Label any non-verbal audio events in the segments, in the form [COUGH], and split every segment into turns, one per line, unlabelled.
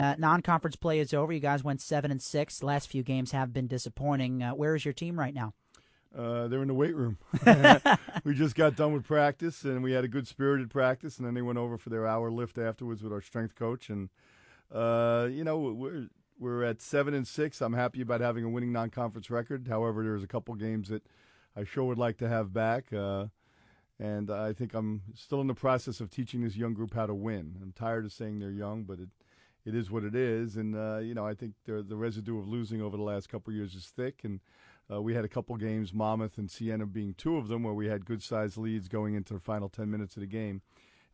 Uh, non-conference play is over. You guys went seven and six. The last few games have been disappointing. Uh, where is your team right now?
Uh, they're in the weight room. [LAUGHS] [LAUGHS] we just got done with practice, and we had a good spirited practice, and then they went over for their hour lift afterwards with our strength coach, and uh, you know we're we're at seven and six. I'm happy about having a winning non-conference record. However, there's a couple games that I sure would like to have back. Uh, and I think I'm still in the process of teaching this young group how to win. I'm tired of saying they're young, but it it is what it is. And uh, you know, I think the residue of losing over the last couple years is thick. And uh, we had a couple games, Monmouth and Siena being two of them, where we had good sized leads going into the final ten minutes of the game,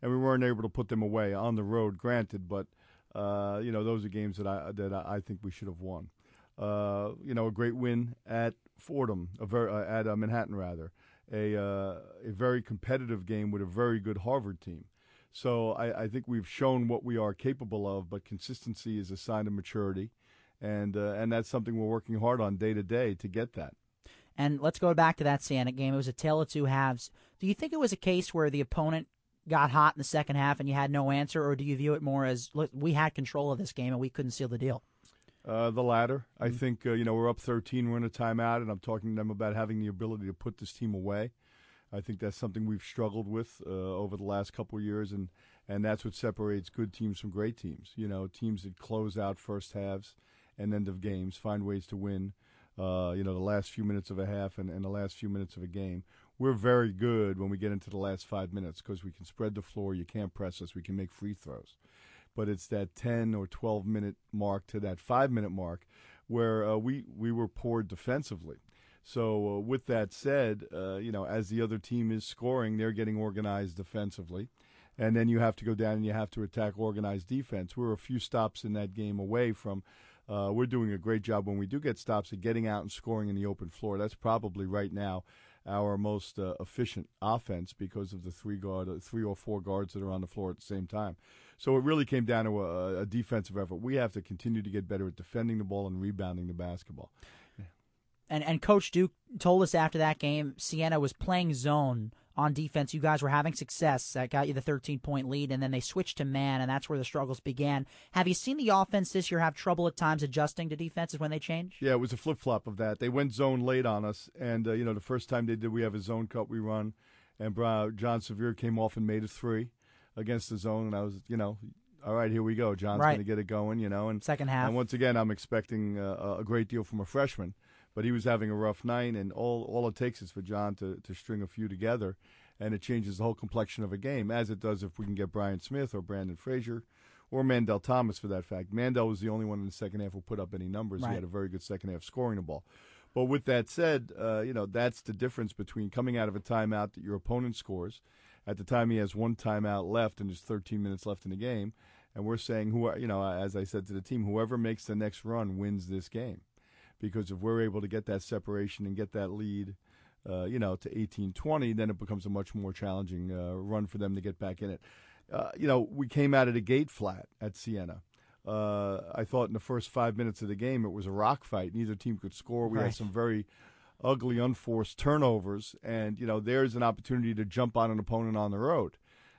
and we weren't able to put them away on the road. Granted, but uh, you know, those are games that I that I think we should have won. Uh, you know, a great win at Fordham, uh, at uh, Manhattan rather, a a very competitive game with a very good Harvard team. So I, I, think we've shown what we are capable of, but consistency is a sign of maturity, and uh, and that's something we're working hard on day to day to get that.
And let's go back to that Siena game. It was a tale of two halves. Do you think it was a case where the opponent got hot in the second half and you had no answer, or do you view it more as look, we had control of this game and we couldn't seal the deal?
Uh, the latter. I mm-hmm. think uh, you know we're up 13. We're in a timeout, and I'm talking to them about having the ability to put this team away. I think that's something we've struggled with uh, over the last couple of years, and and that's what separates good teams from great teams. You know, teams that close out first halves and end of games, find ways to win. Uh, you know, the last few minutes of a half and, and the last few minutes of a game we're very good when we get into the last five minutes because we can spread the floor. You can't press us. We can make free throws. But it's that 10 or 12 minute mark to that five minute mark where uh, we, we were poor defensively. So, uh, with that said, uh, you know, as the other team is scoring, they're getting organized defensively. And then you have to go down and you have to attack organized defense. We're a few stops in that game away from. Uh, we're doing a great job when we do get stops at getting out and scoring in the open floor. That's probably right now our most uh, efficient offense because of the three guard, uh, three or four guards that are on the floor at the same time. So it really came down to a, a, defensive effort. We have to continue to get better at defending the ball and rebounding the basketball.
And and Coach Duke told us after that game, Siena was playing zone on defense. You guys were having success. That got you the 13 point lead, and then they switched to man, and that's where the struggles began. Have you seen the offense this year have trouble at times adjusting to defenses when they change?
Yeah, it was a flip flop of that. They went zone late on us, and uh, you know the first time they did, we have a zone cut we run, and Jon Severe came off and made a three against the zone, and I was, you know, all right, here we go. Jon's right. going to get it going, you know. And
second half.
And once again, I'm expecting uh, a great deal from a freshman, but he was having a rough night, and all all it takes is for Jon to to string a few together, and it changes the whole complexion of a game, as it does if we can get Bryan Smith or Branden Frazier or Mandell Thomas for that fact. Mandell was the only one in the second half who put up any numbers. Right. He had a very good second half scoring the ball. But with that said, uh, you know that's the difference between coming out of a timeout that your opponent scores. At the time, he has one timeout left, and there's 13 minutes left in the game. And we're saying, who, are you know, as I said to the team, whoever makes the next run wins this game, because if we're able to get that separation and get that lead, uh, you know, to 18-20, then it becomes a much more challenging uh, run for them to get back in it. Uh, you know, we came out of the gate flat at Siena. Uh, I thought in the first five minutes of the game it was a rock fight. Neither team could score. We right. had some very ugly, unforced turnovers, and you know, there's an opportunity to jump on an opponent on the road.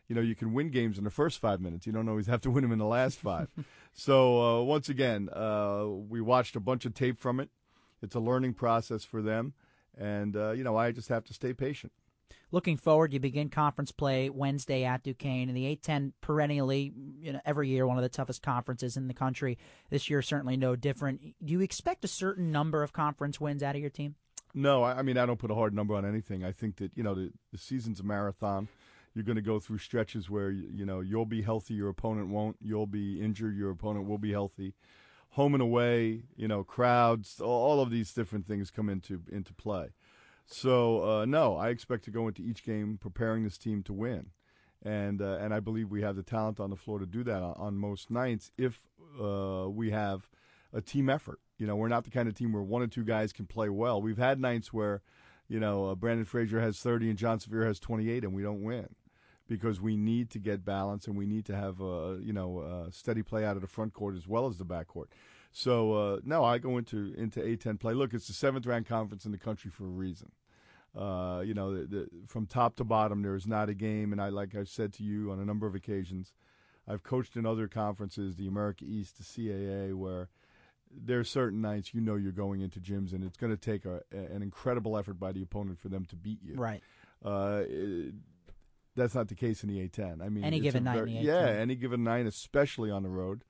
You know, you can win games in the first five minutes. You don't always have to win them in the last five. [LAUGHS] so uh, once again, uh, we watched a bunch of tape from it. It's a learning process for them. And, uh, you know, I just have to stay patient.
Looking forward, you begin conference play Wednesday at Duquesne, and the A10 perennially, you know, every year one of the toughest conferences in the country. This year certainly no different. Do you expect a certain number of conference wins out of your team?
No, I mean I don't put a hard number on anything. I think that you know the, the season's a marathon. You're going to go through stretches where you know you'll be healthy, your opponent won't. You'll be injured, your opponent will be healthy home and away, you know, crowds, all of these different things come into into play. So uh, no, I expect to go into each game preparing this team to win, and uh, and I believe we have the talent on the floor to do that on, on most nights if uh, we have a team effort. You know, we're not the kind of team where one or two guys can play well. We've had nights where, you know, uh, Branden Frazier has 30 and Jon Severe has 28, and we don't win because we need to get balance and we need to have a you know a steady play out of the front court as well as the back court. So uh, no, I go into into A10 play. Look, it's the seventh ranked conference in the country for a reason. Uh, you know, the, the, from top to bottom, there is not a game, and I like I've said to you on a number of occasions. I've coached in other conferences, the America East, the CAA, where there are certain nights you know you're going into gyms and it's going to take a, an incredible effort by the opponent for them to beat you.
Right.
Uh, it, that's not the case in the A10. I mean,
any given night, very,
yeah, any given night, especially on the road,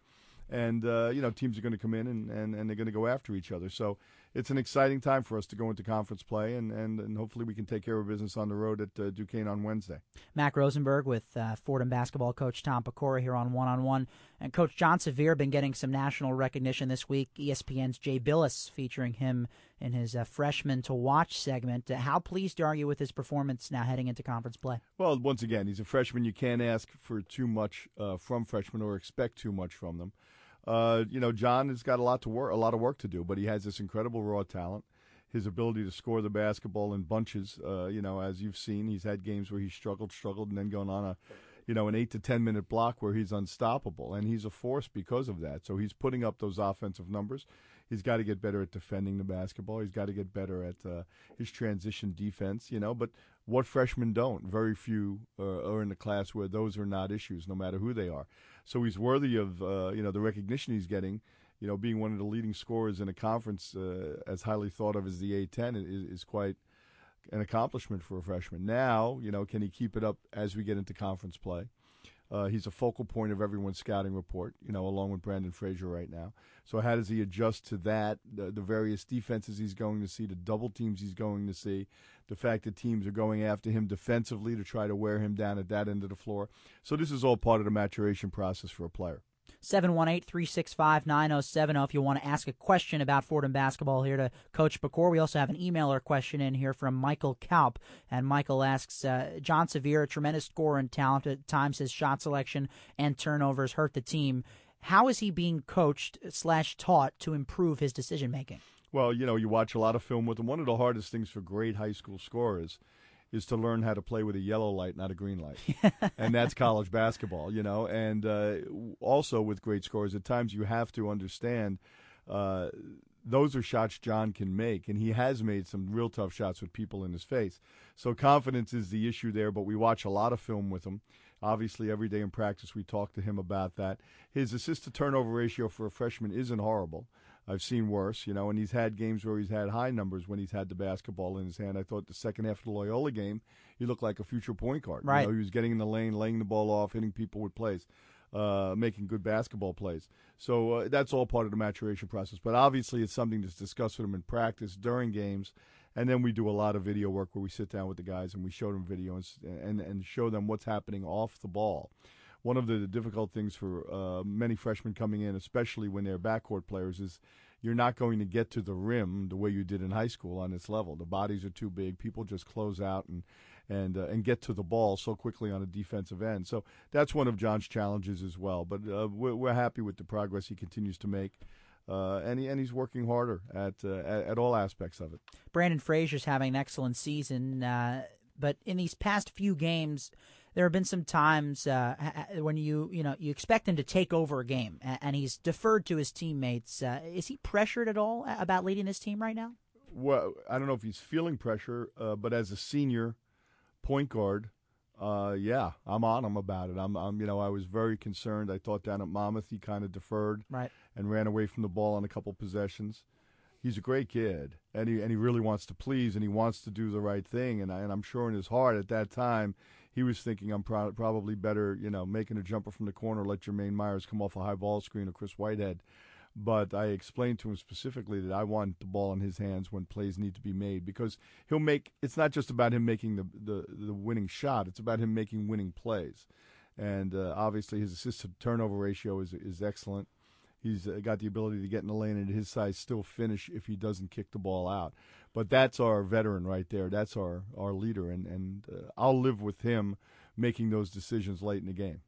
and uh, you know teams are going to come in and, and, and they're going to go after each other. So it's an exciting time for us to go into conference play, and, and, and hopefully we can take care of business on the road at uh, Duquesne on Wednesday.
Mac Rosenberg with uh, Fordham basketball coach Tom Pecora here on One on One, and Coach Jon Severe been getting some national recognition this week. ESPN's Jay Bilas featuring him in his uh, freshman to watch segment. Uh, how pleased are you with his performance now heading into conference play?
Well, once again, he's a freshman. You can't ask for too much uh, from freshmen or expect too much from them. Uh, you know, Jon has got a lot to work, a lot of work to do, but he has this incredible raw talent. His ability to score the basketball in bunches, uh, you know, as you've seen, he's had games where he struggled, struggled, and then going on a, you know, an eight to ten minute block where he's unstoppable, and he's a force because of that. So he's putting up those offensive numbers. He's got to get better at defending the basketball. He's got to get better at uh, his transition defense, you know. But what freshmen don't? Very few uh, are in the class where those are not issues, no matter who they are. So he's worthy of uh, you know the recognition he's getting. You know, being one of the leading scorers in a conference uh, as highly thought of as the A10 is, is quite an accomplishment for a freshman. Now, you know, can he keep it up as we get into conference play? Uh, he's a focal point of everyone's scouting report, you know, along with Branden Frazier right now. So how does he adjust to that? The, the, various defenses he's going to see, the double teams he's going to see, the fact that teams are going after him defensively to try to wear him down at that end of the floor. So this is all part of the maturation process for a player.
718 365 9070 if you want to ask a question about Fordham basketball here to Coach Pecora. We also have an emailer question in here from Michael Kalp. And Michael asks uh, Jon Severe, a tremendous scorer and talent, at times his shot selection and turnovers hurt the team. How is he being coached slash taught to improve his decision making?
Well, you know, you watch a lot of film with him. One of the hardest things for great high school scorers is to learn how to play with a yellow light, not a green light, [LAUGHS] and that's college basketball. You know, and uh, also with great scores, at times you have to understand. Uh, those are shots Jon can make, and he has made some real tough shots with people in his face. So confidence is the issue there, but we watch a lot of film with him. Obviously, every day in practice, we talk to him about that. His assist to turnover ratio for a freshman isn't horrible. I've seen worse, you know, and he's had games where he's had high numbers when he's had the basketball in his hand. I thought the second half of the Loyola game, he looked like a future point guard.
Right.
You know, he was getting in the lane, laying the ball off, hitting people with plays, uh, making good basketball plays. So uh, that's all part of the maturation process. But obviously, it's something that's discussed with him in practice during games. And then we do a lot of video work where we sit down with the guys and we show them video and, and, and show them what's happening off the ball one of the difficult things for uh, many freshmen coming in, especially when they're backcourt players, is you're not going to get to the rim the way you did in high school on this level. The bodies are too big. People just close out and and uh, and get to the ball so quickly on a defensive end. So that's one of Jon's challenges as well. But uh, we're, we're, happy with the progress he continues to make. Uh, and, he, and he's working harder at, uh, at, at all aspects of it.
Branden Frazier's having an excellent season, uh, but in these past few games, there have been some times uh, when you you know you expect him to take over a game, and he's deferred to his teammates. Uh, is he pressured at all about leading this team right now?
Well, I don't know if he's feeling pressure, uh, but as a senior point guard, uh, yeah, I'm on him about it. I'm, I'm, you know, I was very concerned. I thought down at Monmouth he kind of deferred,
right,
and ran away from the ball on a couple possessions. He's a great kid, and he and he really wants to please, and he wants to do the right thing. And I, and I'm sure in his heart at that time he was thinking I'm pro- probably better, you know, making a jumper from the corner, let Jermaine Myers come off a high ball screen or Chris Whitehead. But I explained to him specifically that I want the ball in his hands when plays need to be made because he'll make. It's not just about him making the the, the winning shot; it's about him making winning plays. And uh, obviously, his assist to turnover ratio is is excellent. He's uh, got the ability to get in the lane and at his size still finish if he doesn't kick the ball out. But that's our veteran right there. That's our, our leader. And, and uh, I'll live with him making those decisions late in the game.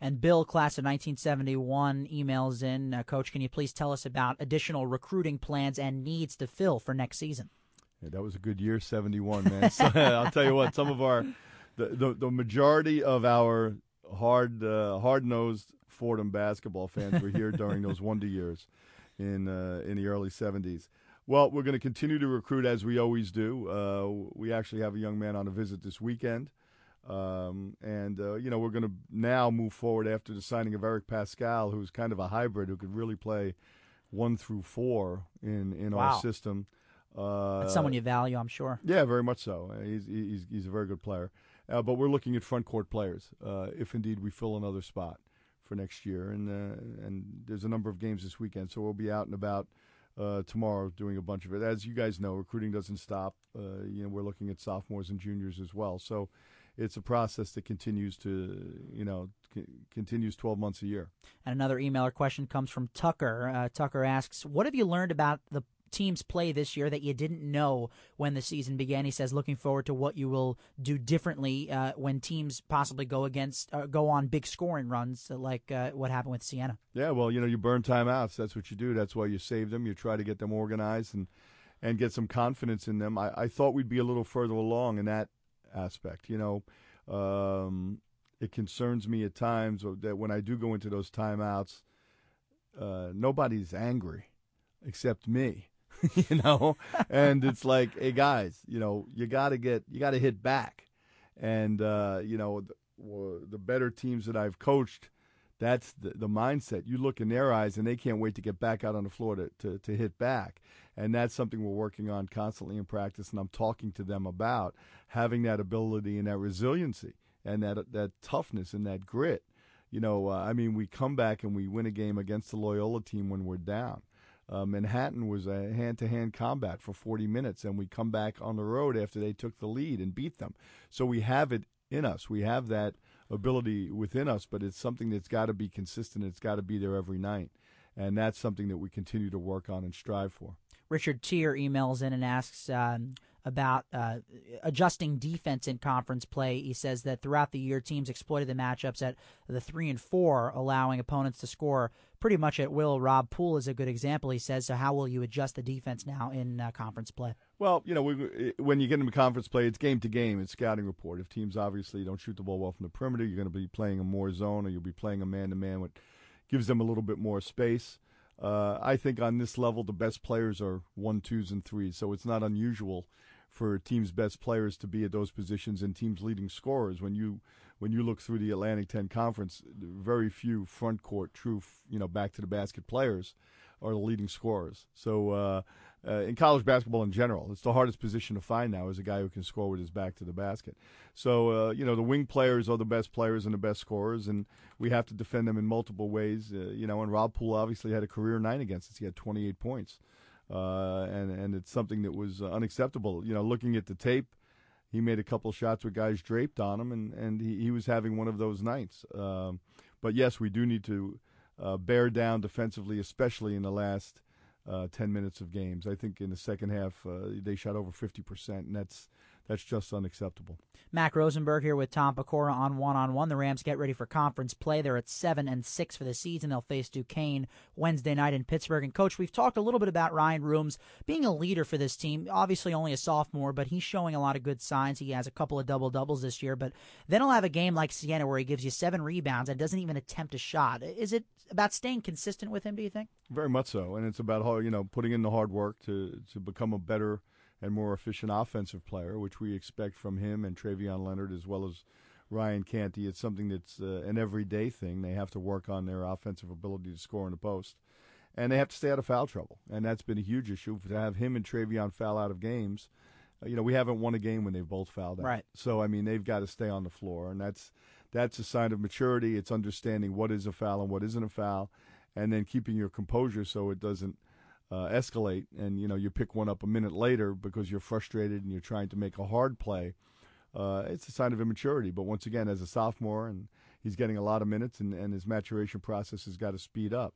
And Bill, class of 1971, emails in uh, Coach, can you please tell us about additional recruiting plans and needs to fill for next season?
Yeah, that was a good year, 71, man. so, [LAUGHS] I'll tell you what, some of our, the, the, the majority of our hard, uh, hard nosed Fordham basketball fans were here during those wonder years in uh, in the early 70s. Well, we're going to continue to recruit as we always do. Uh, we actually have a young man on a visit this weekend. Um, and uh, you know we're going to now move forward after the signing of Eric Paschall, who's kind of a hybrid who could really play one through four in in
wow.
our system.
Uh, That's someone you value, I'm sure.
Yeah, very much so. He's he's, he's a very good player. Uh, but we're looking at front court players uh, if indeed we fill another spot for next year. And uh, and there's a number of games this weekend, so we'll be out and about uh, tomorrow doing a bunch of it. As you guys know, recruiting doesn't stop. Uh, you know, we're looking at sophomores and juniors as well. So it's a process that continues to, you know, c- continues 12 months a year.
And another email or question comes from Tucker. Uh, Tucker asks, "What have you learned about the teams play this year that you didn't know when the season began. He says, looking forward to what you will do differently uh, when teams possibly go against, uh, go on big scoring runs like uh, what happened with Siena.
Yeah, well, you know, you burn timeouts. That's what you do. That's why you save them. You try to get them organized and and get some confidence in them. I, I thought we'd be a little further along in that aspect. You know, um, it concerns me at times that when I do go into those timeouts, uh, nobody's angry except me. [LAUGHS] you know, and it's like, hey guys, you know, you got to get, you got to hit back, and uh, you know, the, the, better teams that I've coached, that's the, the mindset. You look in their eyes, and they can't wait to get back out on the floor to, to, to hit back, and that's something we're working on constantly in practice, and I'm talking to them about having that ability and that resiliency and that that toughness and that grit. You know, uh, I mean, we come back and we win a game against the Loyola team when we're down uh, Manhattan was a hand to hand combat for 40 minutes, and we come back on the road after they took the lead and beat them. So we have it in us. We have that ability within us, but it's something that's got to be consistent. It's got to be there every night. And that's something that we continue to work on and strive for.
Richard Tier emails in and asks, um, about uh, adjusting defense in conference play. He says that throughout the year, teams exploited the matchups at the three and four, allowing opponents to score pretty much at will. Rob Poole is a good example. He says, so how will you adjust the defense now in uh, conference play?
Well, you know, we, when you get into conference play, it's game to game. It's scouting report. If teams obviously don't shoot the ball well from the perimeter, you're going to be playing a more zone, or you'll be playing a man to man, which gives them a little bit more space. Uh, I think on this level, the best players are one, twos, and threes, so it's not unusual for teams' best players to be at those positions and teams' leading scorers. When you when you look through the Atlantic 10 Conference, very few front court, true, you know, back to the basket players are the leading scorers. So uh, uh, in college basketball in general, it's the hardest position to find now is a guy who can score with his back to the basket. So uh, you know the wing players are the best players and the best scorers, and we have to defend them in multiple ways. Uh, you know, and Rob Poole obviously had a career nine against us. He had 28 points uh, and and it's something that was uh, unacceptable. You know, looking at the tape, he made a couple shots with guys draped on him, and and he, he was having one of those nights. Um, but yes, we do need to uh, bear down defensively, especially in the last uh, ten minutes of games. I think in the second half uh, they shot over fifty percent, and that's that's just unacceptable.
Mac Rosenberg here with Tom Pecora on one on one. The Rams get ready for conference play. They're at seven and six for the season. They'll face Duquesne Wednesday night in Pittsburgh. And coach, we've talked a little bit about Ryan Rhoomes being a leader for this team. Obviously, only a sophomore, but he's showing a lot of good signs. He has a couple of double doubles this year, but then he'll have a game like Siena where he gives you seven rebounds and doesn't even attempt a shot. Is it about staying consistent with him? Do you think?
Very much so, and it's about how you know putting in the hard work to to become a better and more efficient offensive player, which we expect from him and Travion Leonard as well as Ryan Canty. It's something that's uh, an everyday thing. They have to work on their offensive ability to score in the post. And they have to stay out of foul trouble. And that's been a huge issue. To have him and Travion foul out of games, uh, you know, we haven't won a game when they've both fouled out.
Right.
So, I mean, they've got to stay on the floor. And that's, that's a sign of maturity. It's understanding what is a foul and what isn't a foul. And then keeping your composure so it doesn't – uh, escalate and you know you pick one up a minute later because you're frustrated and you're trying to make a hard play uh, it's a sign of immaturity. But once again as a sophomore and he's getting a lot of minutes and, and his maturation process has got to speed up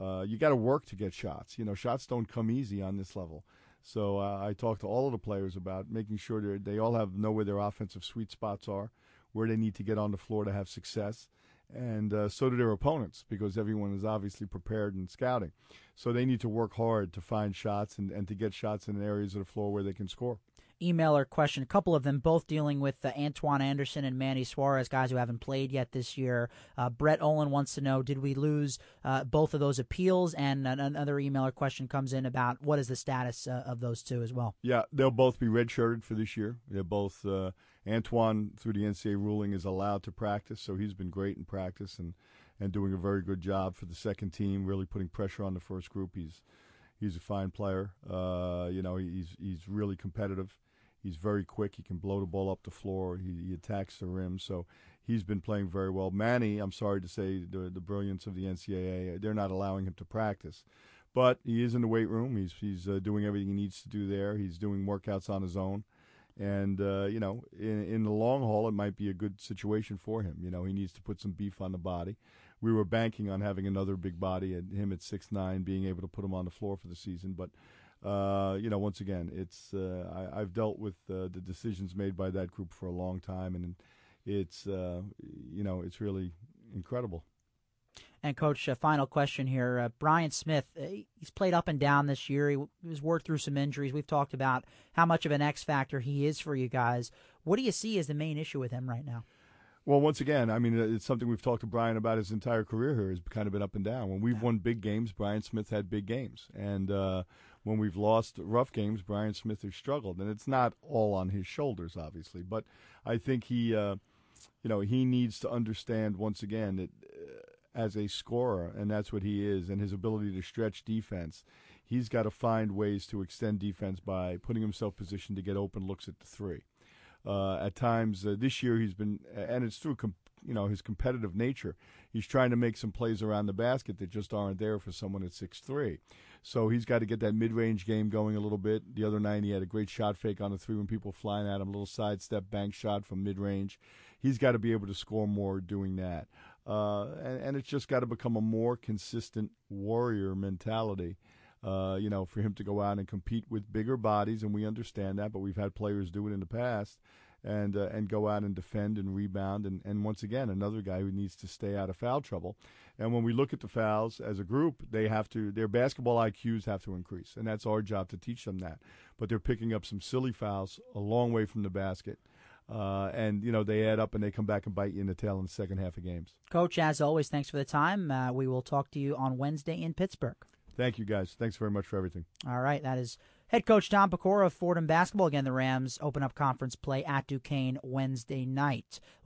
uh, you got to work to get shots. You know shots don't come easy on this level. So uh, I talk to all of the players about making sure they all have know where their offensive sweet spots are where they need to get on the floor to have success and uh, so do their opponents because everyone is obviously prepared and scouting. So they need to work hard to find shots and, and to get shots in areas of the floor where they can score.
Email or question, a couple of them both dealing with uh, Antoine Anderson and Manny Suarez, guys who haven't played yet this year. Uh, Brett Olin wants to know, did we lose uh, both of those appeals? And another email or question comes in about what is the status uh, of those two as well.
Yeah, they'll both be redshirted for this year. They're both uh, Antoine, through the NCAA ruling, is allowed to practice, so he's been great in practice and and doing a very good job for the second team, really putting pressure on the first group. He's he's a fine player. Uh, you know, he's he's really competitive. He's very quick. He can blow the ball up the floor. He, he attacks the rim. So he's been playing very well. Manny, I'm sorry to say, the the brilliance of the NCAA, they're not allowing him to practice. But he is in the weight room. He's he's uh, doing everything he needs to do there. He's doing workouts on his own, and uh, you know, in in the long haul, it might be a good situation for him. You know, he needs to put some beef on the body. We were banking on having another big body and him at six nine, being able to put him on the floor for the season. But uh, you know, once again, it's uh, I, have dealt with uh, the decisions made by that group for a long time, and it's uh, you know, it's really incredible.
And coach, a final question here. Uh, Bryan Smith, uh, he's played up and down this year. He was worked through some injuries. We've talked about how much of an X factor he is for you guys. What do you see as the main issue with him right now?
Well, once again, I mean, it's something we've talked to Bryan about his entire career here. Has kind of been up and down. When we've yeah. won big games, Bryan Smith had big games, and uh, when we've lost rough games, Bryan Smith has struggled. And it's not all on his shoulders, obviously, but I think he, uh, you know, he needs to understand once again that as a scorer, and that's what he is, and his ability to stretch defense. He's got to find ways to extend defense by putting himself positioned to get open looks at the three. Uh, at times uh, this year, he's been, and it's through you know his competitive nature. He's trying to make some plays around the basket that just aren't there for someone at six three. So he's got to get that mid range game going a little bit. The other night, he had a great shot fake on the three when people flying at him, a little sidestep bank shot from mid range. He's got to be able to score more doing that. Uh, and, and, it's just got to become a more consistent warrior mentality. Uh, you know, for him to go out and compete with bigger bodies, and we understand that, but we've had players do it in the past, and uh, and go out and defend and rebound, and, and once again, another guy who needs to stay out of foul trouble. And when we look at the fouls as a group, they have to their basketball IQs have to increase, and that's our job to teach them that. But they're picking up some silly fouls a long way from the basket uh, and you know they add up and they come back and bite you in the tail in the second half of games.
Coach, as always, thanks for the time. Uh, we will talk to you on Wednesday in Pittsburgh.
Thank you, guys. Thanks very much for everything.
All right, that is head coach Tom Pecora of Fordham basketball. Again, the Rams open up conference play at Duquesne Wednesday night.